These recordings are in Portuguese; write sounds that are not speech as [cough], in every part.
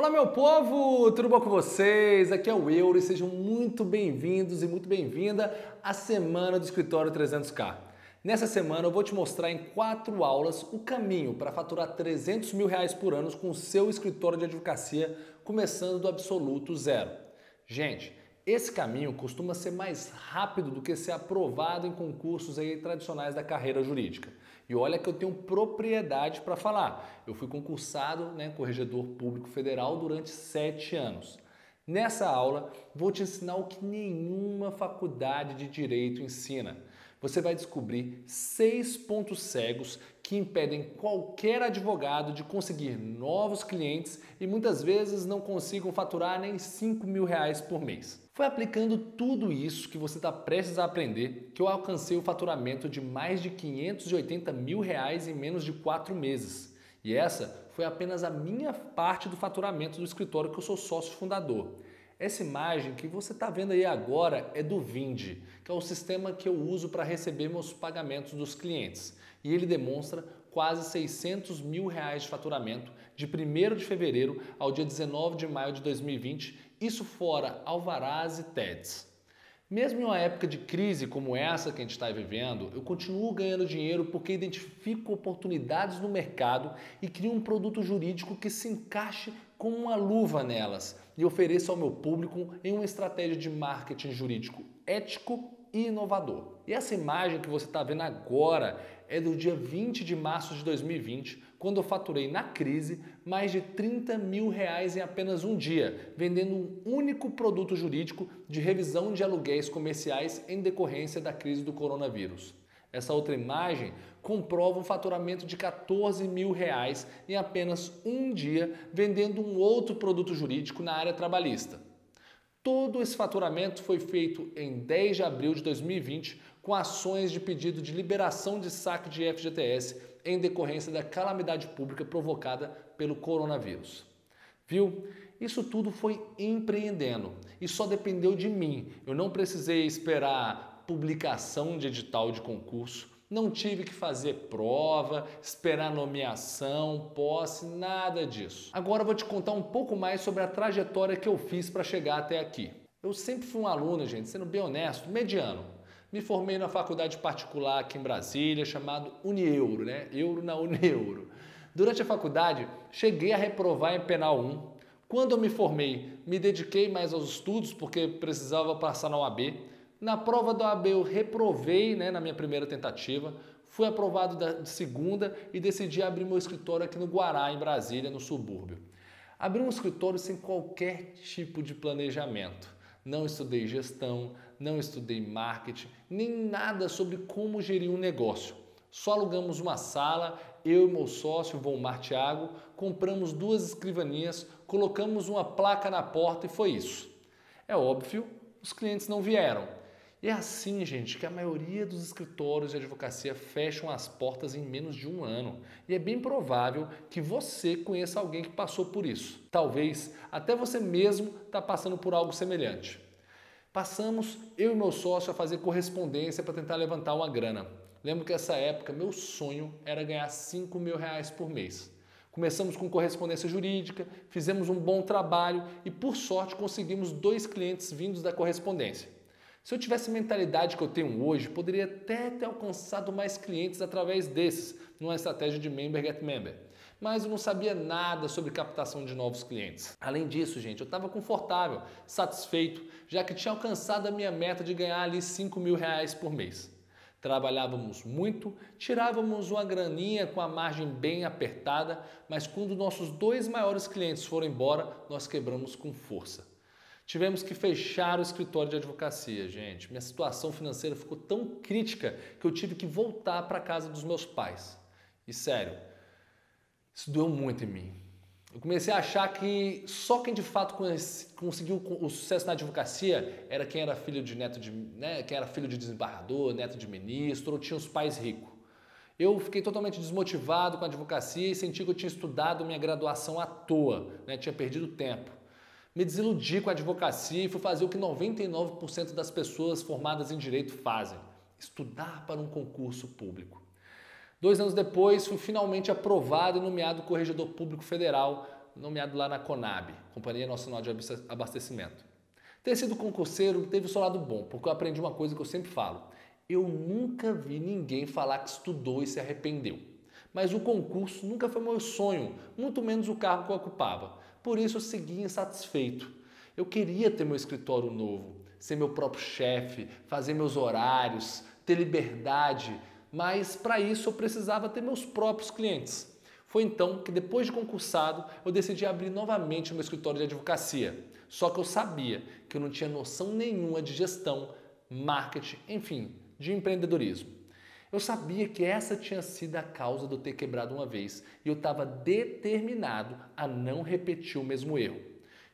Olá, meu povo! Tudo bom com vocês? Aqui é o Euro e sejam muito bem-vindos e muito bem-vinda à Semana do Escritório 300K. Nessa semana eu vou te mostrar em quatro aulas o caminho para faturar 300 mil reais por ano com o seu escritório de advocacia, começando do absoluto zero. Gente, esse caminho costuma ser mais rápido do que ser aprovado em concursos aí tradicionais da carreira jurídica. E olha que eu tenho propriedade para falar. Eu fui concursado, né, corregedor público federal durante sete anos. Nessa aula, vou te ensinar o que nenhuma faculdade de direito ensina. Você vai descobrir seis pontos cegos que impedem qualquer advogado de conseguir novos clientes e muitas vezes não consigam faturar nem 5 mil reais por mês. Foi aplicando tudo isso que você está prestes a aprender que eu alcancei o faturamento de mais de 580 mil reais em menos de quatro meses. E essa foi apenas a minha parte do faturamento do escritório que eu sou sócio fundador. Essa imagem que você está vendo aí agora é do Vindi, que é o sistema que eu uso para receber meus pagamentos dos clientes. E ele demonstra quase 600 mil reais de faturamento de 1 de fevereiro ao dia 19 de maio de 2020, isso fora alvarás e TEDs. Mesmo em uma época de crise como essa que a gente está vivendo, eu continuo ganhando dinheiro porque identifico oportunidades no mercado e crio um produto jurídico que se encaixe com uma luva nelas e ofereça ao meu público em uma estratégia de marketing jurídico ético inovador. E essa imagem que você está vendo agora é do dia 20 de março de 2020, quando eu faturei na crise mais de 30 mil reais em apenas um dia, vendendo um único produto jurídico de revisão de aluguéis comerciais em decorrência da crise do coronavírus. Essa outra imagem comprova um faturamento de 14 mil reais em apenas um dia, vendendo um outro produto jurídico na área trabalhista. Todo esse faturamento foi feito em 10 de abril de 2020 com ações de pedido de liberação de saque de FGTS em decorrência da calamidade pública provocada pelo coronavírus. Viu? Isso tudo foi empreendendo e só dependeu de mim. Eu não precisei esperar publicação de edital de concurso, não tive que fazer prova, esperar nomeação, posse, nada disso. Agora eu vou te contar um pouco mais sobre a trajetória que eu fiz para chegar até aqui. Eu sempre fui um aluno, gente, sendo bem honesto, mediano. Me formei na faculdade particular aqui em Brasília, chamado Unieuro, né? Euro na Unieuro. Durante a faculdade, cheguei a reprovar em Penal 1. Quando eu me formei, me dediquei mais aos estudos porque precisava passar na OAB. Na prova da OAB eu reprovei né, na minha primeira tentativa, fui aprovado de segunda e decidi abrir meu escritório aqui no Guará, em Brasília, no subúrbio. Abri um escritório sem qualquer tipo de planejamento. Não estudei gestão, não estudei marketing, nem nada sobre como gerir um negócio. Só alugamos uma sala, eu e meu sócio, Volmar Thiago, compramos duas escrivaninhas, colocamos uma placa na porta e foi isso. É óbvio, os clientes não vieram. É assim, gente, que a maioria dos escritórios de advocacia fecham as portas em menos de um ano. E é bem provável que você conheça alguém que passou por isso. Talvez até você mesmo está passando por algo semelhante. Passamos, eu e meu sócio, a fazer correspondência para tentar levantar uma grana. Lembro que essa época meu sonho era ganhar 5 mil reais por mês. Começamos com correspondência jurídica, fizemos um bom trabalho e, por sorte, conseguimos dois clientes vindos da correspondência. Se eu tivesse a mentalidade que eu tenho hoje, poderia até ter alcançado mais clientes através desses, numa estratégia de member get member. Mas eu não sabia nada sobre captação de novos clientes. Além disso, gente, eu estava confortável, satisfeito, já que tinha alcançado a minha meta de ganhar ali 5 mil reais por mês. Trabalhávamos muito, tirávamos uma graninha com a margem bem apertada, mas quando nossos dois maiores clientes foram embora, nós quebramos com força. Tivemos que fechar o escritório de advocacia, gente. Minha situação financeira ficou tão crítica que eu tive que voltar para a casa dos meus pais. E sério, isso doeu muito em mim. Eu comecei a achar que só quem de fato conseguiu o sucesso na advocacia era quem era filho de neto de, né, quem era filho de desembargador, neto de ministro, ou tinha os pais ricos. Eu fiquei totalmente desmotivado com a advocacia e senti que eu tinha estudado minha graduação à toa, né, tinha perdido tempo. Me desiludi com a advocacia e fui fazer o que 99% das pessoas formadas em direito fazem: estudar para um concurso público. Dois anos depois, fui finalmente aprovado e nomeado corregedor público federal nomeado lá na Conab, Companhia Nacional de Abastecimento. Ter sido concurseiro teve o seu lado bom, porque eu aprendi uma coisa que eu sempre falo. Eu nunca vi ninguém falar que estudou e se arrependeu. Mas o concurso nunca foi meu sonho, muito menos o cargo que eu ocupava. Por isso eu segui insatisfeito. Eu queria ter meu escritório novo, ser meu próprio chefe, fazer meus horários, ter liberdade, mas para isso eu precisava ter meus próprios clientes. Foi então que, depois de concursado, eu decidi abrir novamente o meu escritório de advocacia. Só que eu sabia que eu não tinha noção nenhuma de gestão, marketing, enfim, de empreendedorismo. Eu sabia que essa tinha sido a causa de eu ter quebrado uma vez e eu estava determinado a não repetir o mesmo erro.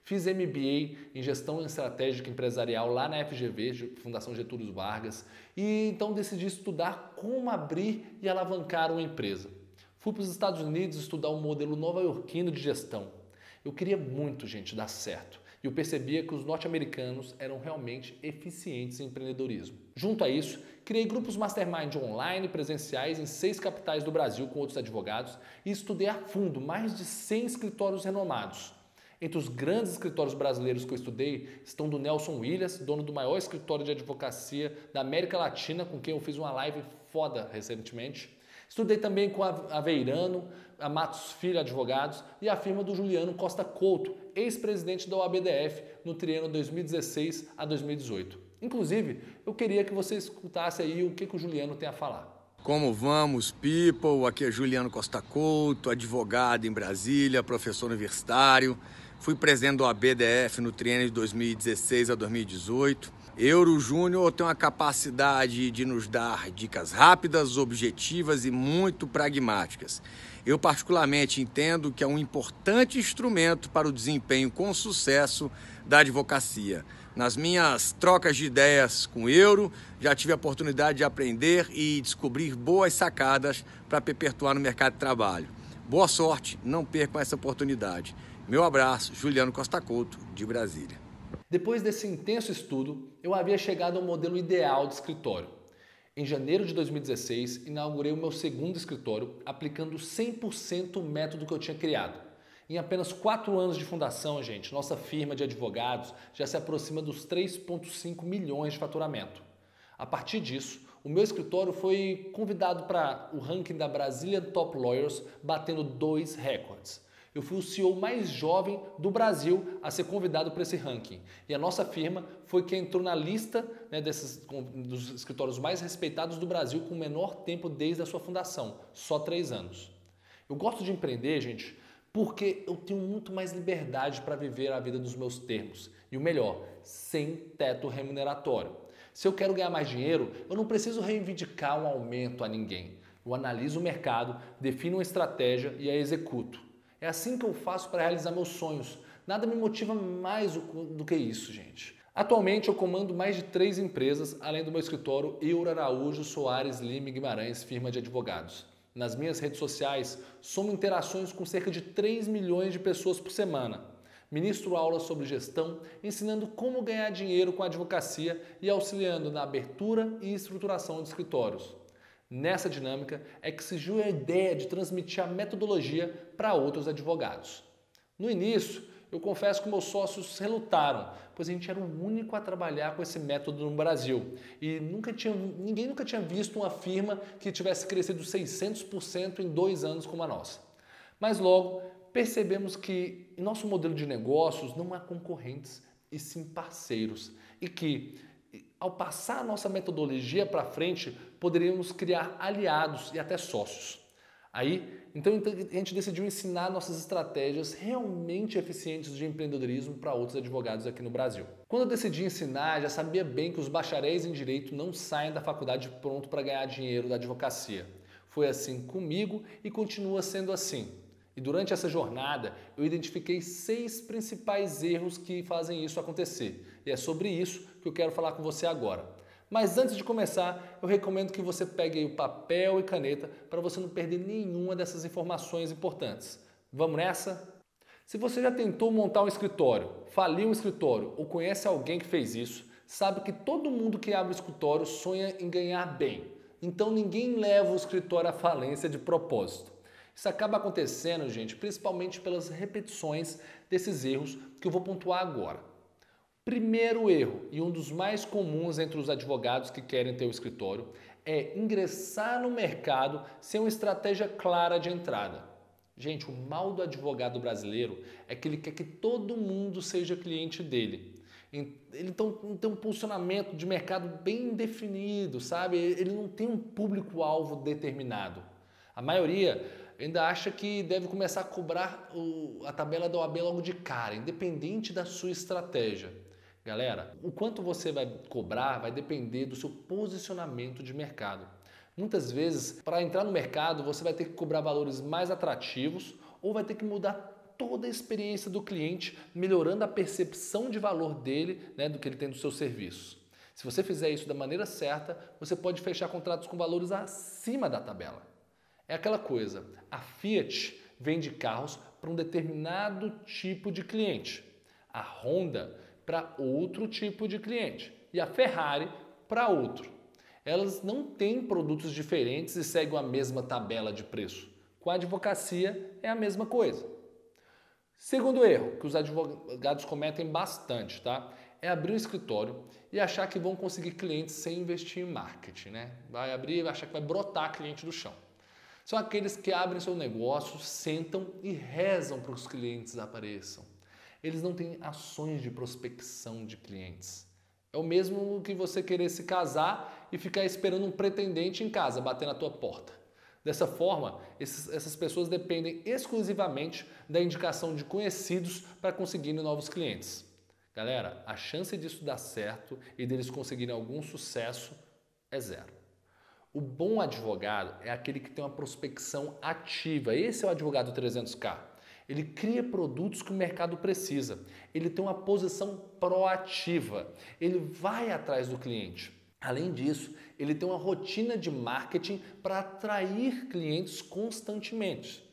Fiz MBA em Gestão Estratégica Empresarial lá na FGV, Fundação Getúlio Vargas, e então decidi estudar como abrir e alavancar uma empresa. Fui para os Estados Unidos estudar um modelo nova-iorquino de gestão. Eu queria muito, gente, dar certo. E eu percebia que os norte-americanos eram realmente eficientes em empreendedorismo. Junto a isso, criei grupos mastermind online presenciais em seis capitais do Brasil com outros advogados e estudei a fundo mais de 100 escritórios renomados. Entre os grandes escritórios brasileiros que eu estudei estão do Nelson Williams, dono do maior escritório de advocacia da América Latina, com quem eu fiz uma live foda recentemente. Estudei também com a Aveirano, a Matos Filho Advogados e a firma do Juliano Costa Couto, ex-presidente da OABDF no triênio 2016 a 2018. Inclusive, eu queria que você escutasse aí o que, que o Juliano tem a falar. Como vamos, people? Aqui é Juliano Costa Couto, advogado em Brasília, professor universitário. Fui presidente do ABDF no triênio de 2016 a 2018 Euro Júnior tem uma capacidade de nos dar dicas rápidas, objetivas e muito pragmáticas. Eu, particularmente, entendo que é um importante instrumento para o desempenho com sucesso da advocacia. Nas minhas trocas de ideias com Euro, já tive a oportunidade de aprender e descobrir boas sacadas para perpetuar no mercado de trabalho. Boa sorte, não percam essa oportunidade. Meu abraço, Juliano Costa Couto, de Brasília. Depois desse intenso estudo, eu havia chegado ao modelo ideal de escritório. Em janeiro de 2016, inaugurei o meu segundo escritório, aplicando 100% o método que eu tinha criado. Em apenas quatro anos de fundação, gente, nossa firma de advogados já se aproxima dos 3,5 milhões de faturamento. A partir disso, o meu escritório foi convidado para o ranking da Brazilian Top Lawyers, batendo dois recordes. Eu fui o CEO mais jovem do Brasil a ser convidado para esse ranking. E a nossa firma foi quem entrou na lista né, desses, dos escritórios mais respeitados do Brasil com o menor tempo desde a sua fundação, só três anos. Eu gosto de empreender, gente, porque eu tenho muito mais liberdade para viver a vida dos meus termos. E o melhor, sem teto remuneratório. Se eu quero ganhar mais dinheiro, eu não preciso reivindicar um aumento a ninguém. Eu analiso o mercado, defino uma estratégia e a executo. É assim que eu faço para realizar meus sonhos. Nada me motiva mais do que isso, gente. Atualmente eu comando mais de três empresas, além do meu escritório Euro Araújo Soares Lima Guimarães, firma de advogados. Nas minhas redes sociais, somo interações com cerca de 3 milhões de pessoas por semana. Ministro aulas sobre gestão, ensinando como ganhar dinheiro com a advocacia e auxiliando na abertura e estruturação de escritórios. Nessa dinâmica é que surgiu a ideia de transmitir a metodologia para outros advogados. No início, eu confesso que meus sócios relutaram, pois a gente era o único a trabalhar com esse método no Brasil e nunca tinha, ninguém nunca tinha visto uma firma que tivesse crescido 600% em dois anos como a nossa. Mas logo percebemos que em nosso modelo de negócios não há concorrentes e sim parceiros e que ao passar a nossa metodologia para frente, poderíamos criar aliados e até sócios. Aí, então a gente decidiu ensinar nossas estratégias realmente eficientes de empreendedorismo para outros advogados aqui no Brasil. Quando eu decidi ensinar, já sabia bem que os bacharéis em direito não saem da faculdade pronto para ganhar dinheiro da advocacia. Foi assim comigo e continua sendo assim. E durante essa jornada, eu identifiquei seis principais erros que fazem isso acontecer. E é sobre isso que eu quero falar com você agora. Mas antes de começar, eu recomendo que você pegue o papel e caneta para você não perder nenhuma dessas informações importantes. Vamos nessa? Se você já tentou montar um escritório, faliu um escritório ou conhece alguém que fez isso, sabe que todo mundo que abre um escritório sonha em ganhar bem. Então ninguém leva o escritório à falência de propósito. Isso acaba acontecendo, gente, principalmente pelas repetições desses erros que eu vou pontuar agora. Primeiro erro, e um dos mais comuns entre os advogados que querem ter o escritório, é ingressar no mercado sem uma estratégia clara de entrada. Gente, o mal do advogado brasileiro é que ele quer que todo mundo seja cliente dele. Ele então, tem um posicionamento de mercado bem definido, sabe? Ele não tem um público-alvo determinado. A maioria ainda acha que deve começar a cobrar a tabela da OAB logo de cara, independente da sua estratégia. Galera, o quanto você vai cobrar vai depender do seu posicionamento de mercado. Muitas vezes, para entrar no mercado, você vai ter que cobrar valores mais atrativos ou vai ter que mudar toda a experiência do cliente, melhorando a percepção de valor dele, né, do que ele tem dos seus serviços. Se você fizer isso da maneira certa, você pode fechar contratos com valores acima da tabela. É aquela coisa, a Fiat vende carros para um determinado tipo de cliente, a Honda para outro tipo de cliente e a Ferrari para outro. Elas não têm produtos diferentes e seguem a mesma tabela de preço. Com a advocacia é a mesma coisa. Segundo erro que os advogados cometem bastante, tá? É abrir um escritório e achar que vão conseguir clientes sem investir em marketing, né? Vai abrir e achar que vai brotar cliente do chão. São aqueles que abrem seu negócio, sentam e rezam para os clientes apareçam. Eles não têm ações de prospecção de clientes. É o mesmo que você querer se casar e ficar esperando um pretendente em casa bater na tua porta. Dessa forma, esses, essas pessoas dependem exclusivamente da indicação de conhecidos para conseguirem novos clientes. Galera, a chance disso dar certo e deles conseguirem algum sucesso é zero. O bom advogado é aquele que tem uma prospecção ativa. Esse é o advogado 300K. Ele cria produtos que o mercado precisa. Ele tem uma posição proativa. Ele vai atrás do cliente. Além disso, ele tem uma rotina de marketing para atrair clientes constantemente.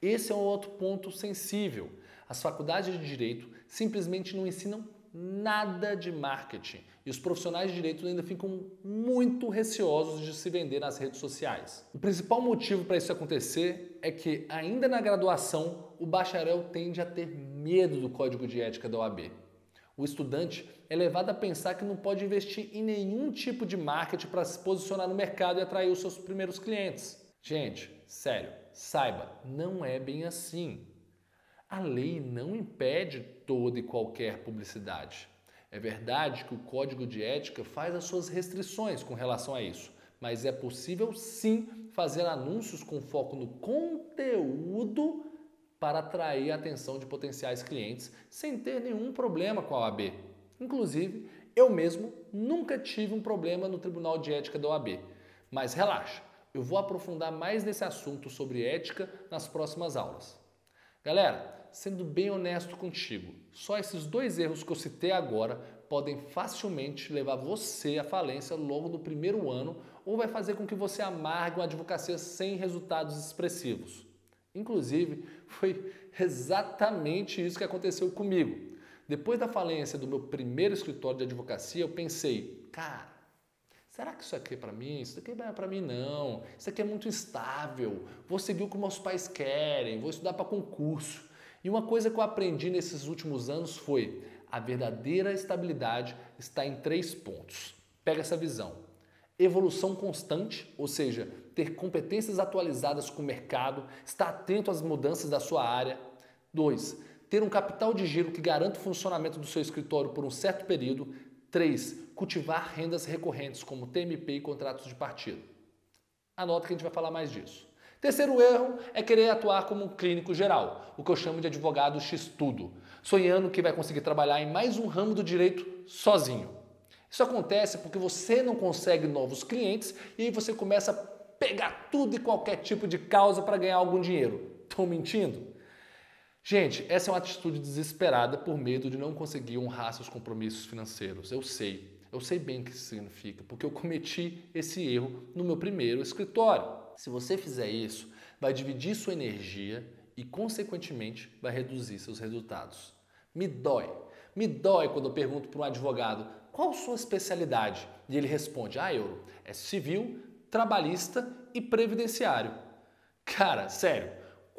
Esse é um outro ponto sensível. As faculdades de direito simplesmente não ensinam nada de marketing e os profissionais de direito ainda ficam muito receosos de se vender nas redes sociais. O principal motivo para isso acontecer é que, ainda na graduação, o bacharel tende a ter medo do código de ética da OAB. O estudante é levado a pensar que não pode investir em nenhum tipo de marketing para se posicionar no mercado e atrair os seus primeiros clientes. Gente, sério, saiba, não é bem assim. A lei não impede toda e qualquer publicidade. É verdade que o código de ética faz as suas restrições com relação a isso, mas é possível sim fazer anúncios com foco no conteúdo para atrair a atenção de potenciais clientes sem ter nenhum problema com a OAB. Inclusive, eu mesmo nunca tive um problema no Tribunal de Ética da OAB. Mas relaxa, eu vou aprofundar mais nesse assunto sobre ética nas próximas aulas. Galera, sendo bem honesto contigo, só esses dois erros que eu citei agora podem facilmente levar você à falência logo no primeiro ano ou vai fazer com que você amargue uma advocacia sem resultados expressivos. Inclusive, foi exatamente isso que aconteceu comigo. Depois da falência do meu primeiro escritório de advocacia, eu pensei, cara, será que isso aqui é para mim? Isso aqui não é para mim não. Isso aqui é muito instável. Vou seguir o que meus pais querem, vou estudar para concurso. E uma coisa que eu aprendi nesses últimos anos foi a verdadeira estabilidade está em três pontos. Pega essa visão. Evolução constante, ou seja, ter competências atualizadas com o mercado, estar atento às mudanças da sua área. Dois, ter um capital de giro que garanta o funcionamento do seu escritório por um certo período. Três, cultivar rendas recorrentes como TMP e contratos de partido. Anota que a gente vai falar mais disso. Terceiro erro é querer atuar como um clínico geral, o que eu chamo de advogado x-tudo, sonhando que vai conseguir trabalhar em mais um ramo do direito sozinho. Isso acontece porque você não consegue novos clientes e aí você começa a pegar tudo e qualquer tipo de causa para ganhar algum dinheiro. Estou mentindo? Gente, essa é uma atitude desesperada por medo de não conseguir honrar seus compromissos financeiros. Eu sei, eu sei bem o que isso significa, porque eu cometi esse erro no meu primeiro escritório. Se você fizer isso, vai dividir sua energia e, consequentemente, vai reduzir seus resultados. Me dói. Me dói quando eu pergunto para um advogado qual sua especialidade e ele responde: Ah, Euro, é civil, trabalhista e previdenciário. Cara, sério,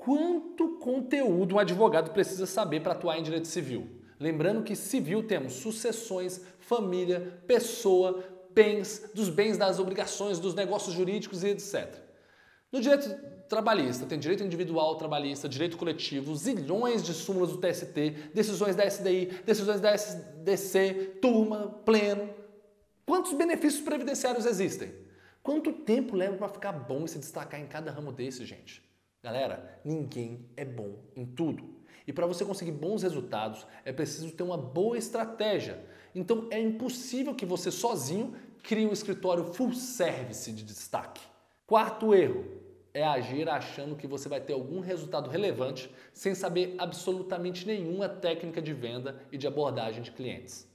Quanto conteúdo um advogado precisa saber para atuar em direito civil? Lembrando que civil temos sucessões, família, pessoa, bens, dos bens, das obrigações, dos negócios jurídicos e etc. No direito trabalhista, tem direito individual trabalhista, direito coletivo, zilhões de súmulas do TST, decisões da SDI, decisões da SDC, turma, pleno. Quantos benefícios previdenciários existem? Quanto tempo leva para ficar bom e se destacar em cada ramo desse, gente? Galera, ninguém é bom em tudo. E para você conseguir bons resultados, é preciso ter uma boa estratégia. Então é impossível que você sozinho crie um escritório full service de destaque. Quarto erro é agir achando que você vai ter algum resultado relevante sem saber absolutamente nenhuma técnica de venda e de abordagem de clientes.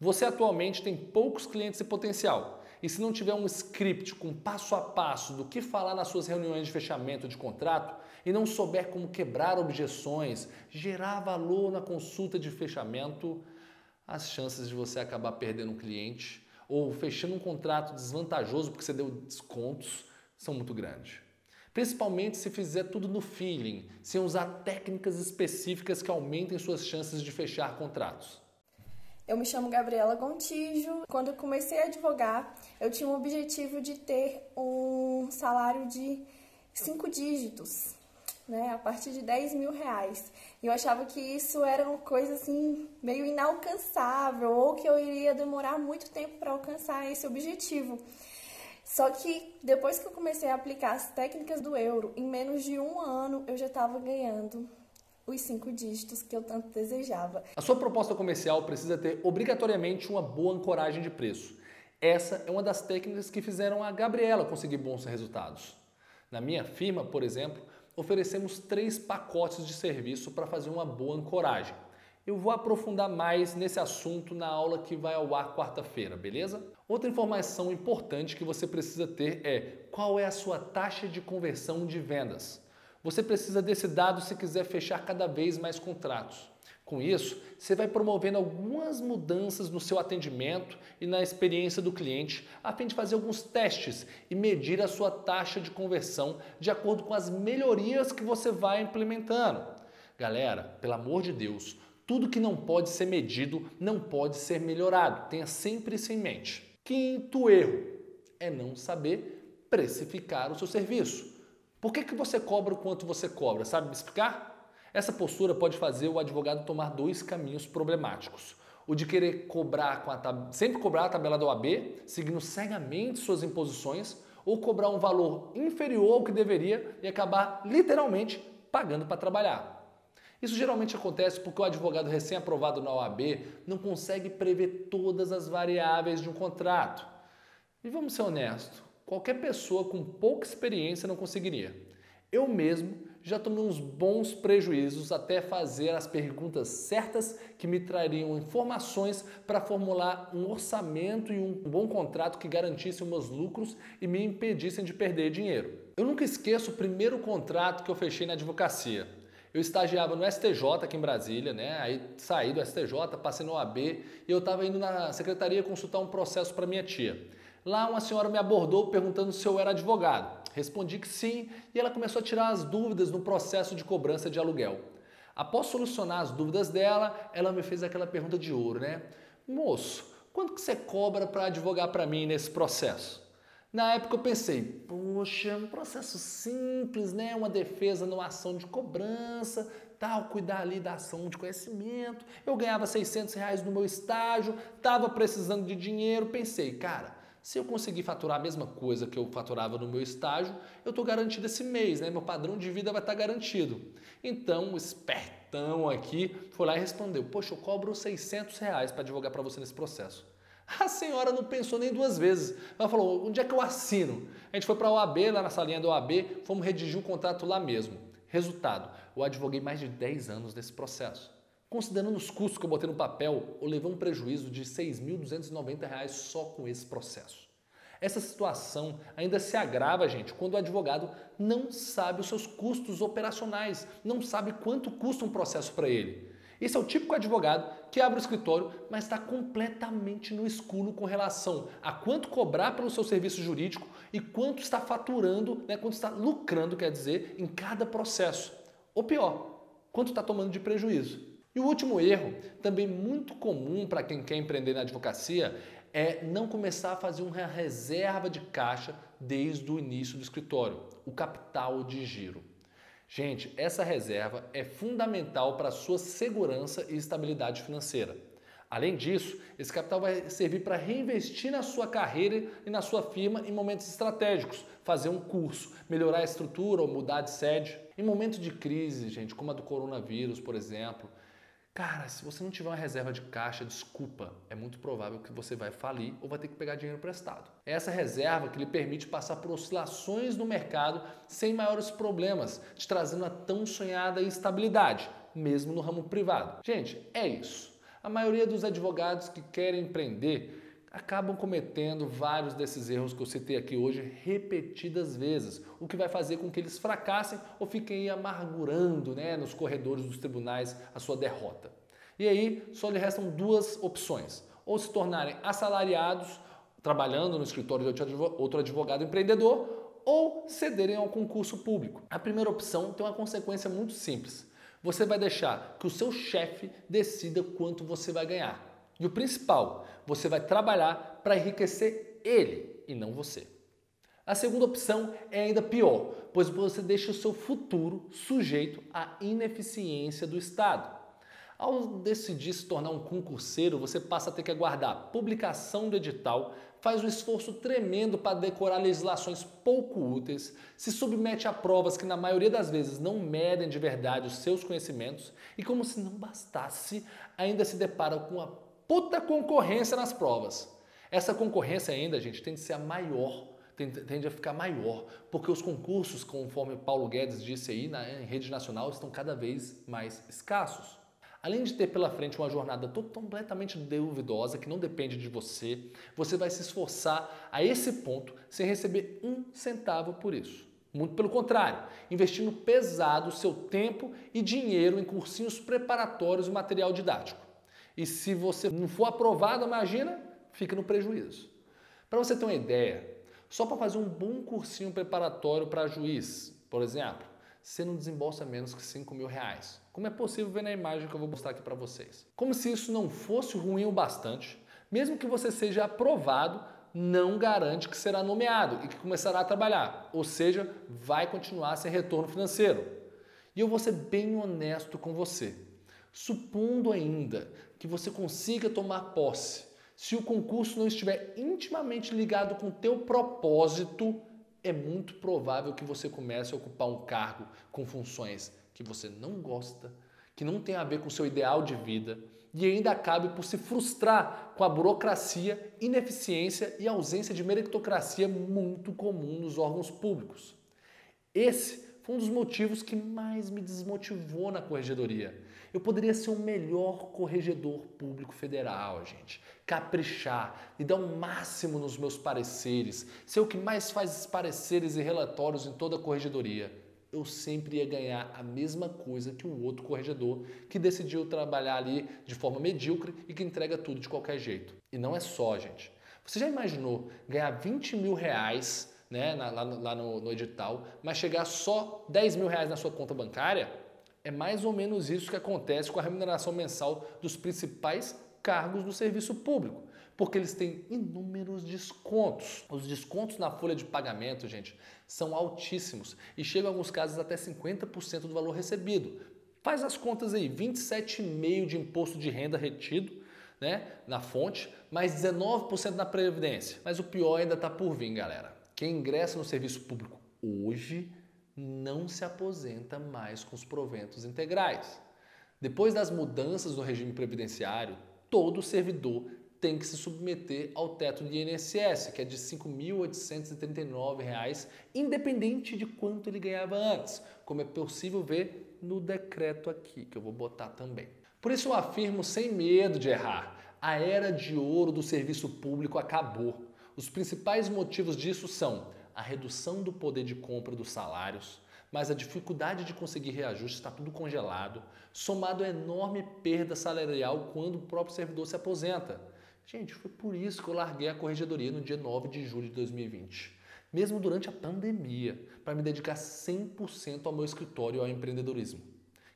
Você atualmente tem poucos clientes em potencial, e se não tiver um script com passo a passo do que falar nas suas reuniões de fechamento de contrato e não souber como quebrar objeções, gerar valor na consulta de fechamento, as chances de você acabar perdendo um cliente ou fechando um contrato desvantajoso porque você deu descontos são muito grandes. Principalmente se fizer tudo no feeling, sem usar técnicas específicas que aumentem suas chances de fechar contratos. Eu me chamo Gabriela Gontijo. Quando eu comecei a advogar, eu tinha o objetivo de ter um salário de cinco dígitos, né, a partir de 10 mil reais. E eu achava que isso era uma coisa assim, meio inalcançável, ou que eu iria demorar muito tempo para alcançar esse objetivo. Só que depois que eu comecei a aplicar as técnicas do euro, em menos de um ano eu já estava ganhando os cinco dígitos que eu tanto desejava. A sua proposta comercial precisa ter obrigatoriamente uma boa ancoragem de preço. Essa é uma das técnicas que fizeram a Gabriela conseguir bons resultados. Na minha firma, por exemplo, oferecemos três pacotes de serviço para fazer uma boa ancoragem. Eu vou aprofundar mais nesse assunto na aula que vai ao ar quarta-feira, beleza? Outra informação importante que você precisa ter é qual é a sua taxa de conversão de vendas. Você precisa desse dado se quiser fechar cada vez mais contratos. Com isso, você vai promovendo algumas mudanças no seu atendimento e na experiência do cliente, a fim de fazer alguns testes e medir a sua taxa de conversão de acordo com as melhorias que você vai implementando. Galera, pelo amor de Deus, tudo que não pode ser medido não pode ser melhorado. Tenha sempre isso em mente. Quinto erro é não saber precificar o seu serviço. Por que, que você cobra o quanto você cobra? Sabe me explicar? Essa postura pode fazer o advogado tomar dois caminhos problemáticos. O de querer cobrar com a tab... sempre cobrar a tabela da OAB, seguindo cegamente suas imposições, ou cobrar um valor inferior ao que deveria e acabar literalmente pagando para trabalhar. Isso geralmente acontece porque o advogado recém-aprovado na OAB não consegue prever todas as variáveis de um contrato. E vamos ser honestos, qualquer pessoa com pouca experiência não conseguiria. Eu mesmo já tomei uns bons prejuízos até fazer as perguntas certas que me trariam informações para formular um orçamento e um bom contrato que garantisse meus lucros e me impedissem de perder dinheiro. Eu nunca esqueço o primeiro contrato que eu fechei na advocacia. Eu estagiava no STJ aqui em Brasília, né? Aí saí do STJ, passei no OAB e eu estava indo na secretaria consultar um processo para minha tia. Lá uma senhora me abordou perguntando se eu era advogado. Respondi que sim e ela começou a tirar as dúvidas no processo de cobrança de aluguel. Após solucionar as dúvidas dela, ela me fez aquela pergunta de ouro, né? Moço, quanto que você cobra para advogar para mim nesse processo? Na época eu pensei, poxa, um processo simples, né? Uma defesa numa ação de cobrança, tal, cuidar ali da ação de conhecimento. Eu ganhava 600 reais no meu estágio, estava precisando de dinheiro. Pensei, cara, se eu conseguir faturar a mesma coisa que eu faturava no meu estágio, eu estou garantido esse mês, né? Meu padrão de vida vai estar tá garantido. Então, o espertão aqui foi lá e respondeu: Poxa, eu cobro 600 reais para advogar para você nesse processo. [laughs] A senhora não pensou nem duas vezes. Ela falou: onde é que eu assino? A gente foi para a OAB, lá na salinha da OAB, fomos redigir o contrato lá mesmo. Resultado: eu advoguei mais de 10 anos nesse processo. Considerando os custos que eu botei no papel, eu levei um prejuízo de R$ 6.290 só com esse processo. Essa situação ainda se agrava, gente, quando o advogado não sabe os seus custos operacionais, não sabe quanto custa um processo para ele. Esse é o típico advogado que abre o escritório, mas está completamente no escuro com relação a quanto cobrar pelo seu serviço jurídico e quanto está faturando, né, quanto está lucrando, quer dizer, em cada processo. Ou pior, quanto está tomando de prejuízo. E o último erro, também muito comum para quem quer empreender na advocacia, é não começar a fazer uma reserva de caixa desde o início do escritório, o capital de giro. Gente, essa reserva é fundamental para a sua segurança e estabilidade financeira. Além disso, esse capital vai servir para reinvestir na sua carreira e na sua firma em momentos estratégicos, fazer um curso, melhorar a estrutura ou mudar de sede. Em momentos de crise, gente, como a do coronavírus, por exemplo, Cara, se você não tiver uma reserva de caixa, desculpa, é muito provável que você vai falir ou vai ter que pegar dinheiro emprestado. É essa reserva que lhe permite passar por oscilações no mercado sem maiores problemas, te trazendo a tão sonhada estabilidade, mesmo no ramo privado. Gente, é isso. A maioria dos advogados que querem empreender acabam cometendo vários desses erros que eu citei aqui hoje repetidas vezes, o que vai fazer com que eles fracassem ou fiquem amargurando né, nos corredores dos tribunais a sua derrota. E aí só lhe restam duas opções: ou se tornarem assalariados, trabalhando no escritório de outro advogado empreendedor, ou cederem ao concurso público. A primeira opção tem uma consequência muito simples. Você vai deixar que o seu chefe decida quanto você vai ganhar. E o principal, você vai trabalhar para enriquecer ele e não você. A segunda opção é ainda pior, pois você deixa o seu futuro sujeito à ineficiência do Estado. Ao decidir se tornar um concurseiro, você passa a ter que aguardar publicação do edital, faz um esforço tremendo para decorar legislações pouco úteis, se submete a provas que na maioria das vezes não medem de verdade os seus conhecimentos e, como se não bastasse, ainda se depara com a puta concorrência nas provas. Essa concorrência ainda, gente, tende a ser a maior, tende a ficar maior, porque os concursos, conforme Paulo Guedes disse aí na em rede nacional, estão cada vez mais escassos. Além de ter pela frente uma jornada completamente duvidosa, que não depende de você, você vai se esforçar a esse ponto sem receber um centavo por isso. Muito pelo contrário, investindo pesado seu tempo e dinheiro em cursinhos preparatórios e material didático. E se você não for aprovado, imagina, fica no prejuízo. Para você ter uma ideia, só para fazer um bom cursinho preparatório para juiz, por exemplo, você não desembolsa menos que 5 mil reais. Como é possível ver na imagem que eu vou mostrar aqui para vocês. Como se isso não fosse ruim o bastante, mesmo que você seja aprovado, não garante que será nomeado e que começará a trabalhar, ou seja, vai continuar sem retorno financeiro. E eu vou ser bem honesto com você. Supondo ainda que você consiga tomar posse, se o concurso não estiver intimamente ligado com o teu propósito, é muito provável que você comece a ocupar um cargo com funções que você não gosta, que não tem a ver com o seu ideal de vida e ainda acabe por se frustrar com a burocracia, ineficiência e ausência de meritocracia muito comum nos órgãos públicos. Esse foi um dos motivos que mais me desmotivou na corregedoria. Eu poderia ser o melhor corregedor público federal, gente. Caprichar e dar o um máximo nos meus pareceres, ser o que mais faz pareceres e relatórios em toda a corregedoria. Eu sempre ia ganhar a mesma coisa que o outro corregedor que decidiu trabalhar ali de forma medíocre e que entrega tudo de qualquer jeito. E não é só, gente. Você já imaginou ganhar 20 mil reais né, lá, lá no, no edital, mas chegar só 10 mil reais na sua conta bancária? É mais ou menos isso que acontece com a remuneração mensal dos principais cargos do serviço público, porque eles têm inúmeros descontos. Os descontos na folha de pagamento, gente, são altíssimos e chegam em alguns casos até 50% do valor recebido. Faz as contas aí, 27,5% de imposto de renda retido, né, na fonte, mais 19% na previdência. Mas o pior ainda está por vir, galera. Quem ingressa no serviço público hoje não se aposenta mais com os proventos integrais. Depois das mudanças no regime previdenciário, todo servidor tem que se submeter ao teto de INSS, que é de R$ 5.839, independente de quanto ele ganhava antes, como é possível ver no decreto aqui, que eu vou botar também. Por isso eu afirmo sem medo de errar, a era de ouro do serviço público acabou. Os principais motivos disso são a redução do poder de compra dos salários, mas a dificuldade de conseguir reajuste está tudo congelado, somado à enorme perda salarial quando o próprio servidor se aposenta. Gente, foi por isso que eu larguei a corregedoria no dia 9 de julho de 2020, mesmo durante a pandemia, para me dedicar 100% ao meu escritório e ao empreendedorismo.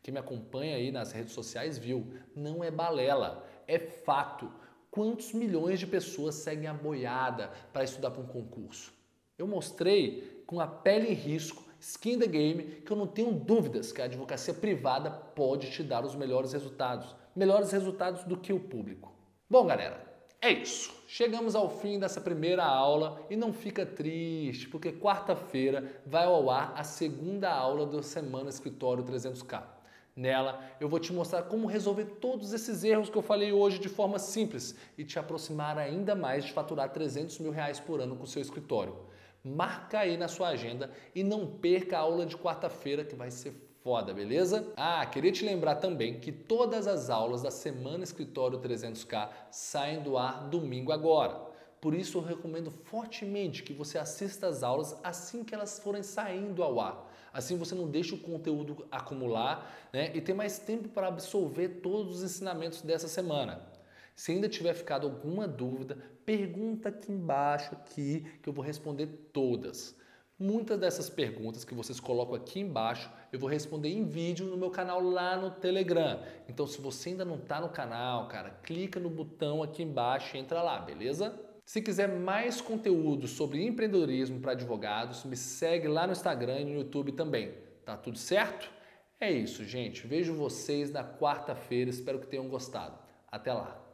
Quem me acompanha aí nas redes sociais viu, não é balela, é fato. Quantos milhões de pessoas seguem a boiada para estudar para um concurso? Eu mostrei com a pele em risco skin the game, que eu não tenho dúvidas que a advocacia privada pode te dar os melhores resultados. Melhores resultados do que o público. Bom, galera, é isso. Chegamos ao fim dessa primeira aula e não fica triste, porque quarta-feira vai ao ar a segunda aula da Semana Escritório 300K. Nela, eu vou te mostrar como resolver todos esses erros que eu falei hoje de forma simples e te aproximar ainda mais de faturar 300 mil reais por ano com o seu escritório. Marca aí na sua agenda e não perca a aula de quarta-feira que vai ser foda, beleza? Ah, queria te lembrar também que todas as aulas da Semana Escritório 300K saem do ar domingo agora. Por isso eu recomendo fortemente que você assista às aulas assim que elas forem saindo ao ar. Assim você não deixa o conteúdo acumular né, e tem mais tempo para absorver todos os ensinamentos dessa semana. Se ainda tiver ficado alguma dúvida, pergunta aqui embaixo aqui que eu vou responder todas. Muitas dessas perguntas que vocês colocam aqui embaixo, eu vou responder em vídeo no meu canal lá no Telegram. Então, se você ainda não está no canal, cara, clica no botão aqui embaixo e entra lá, beleza? Se quiser mais conteúdo sobre empreendedorismo para advogados, me segue lá no Instagram e no YouTube também. Tá tudo certo? É isso, gente. Vejo vocês na quarta-feira. Espero que tenham gostado. Até lá!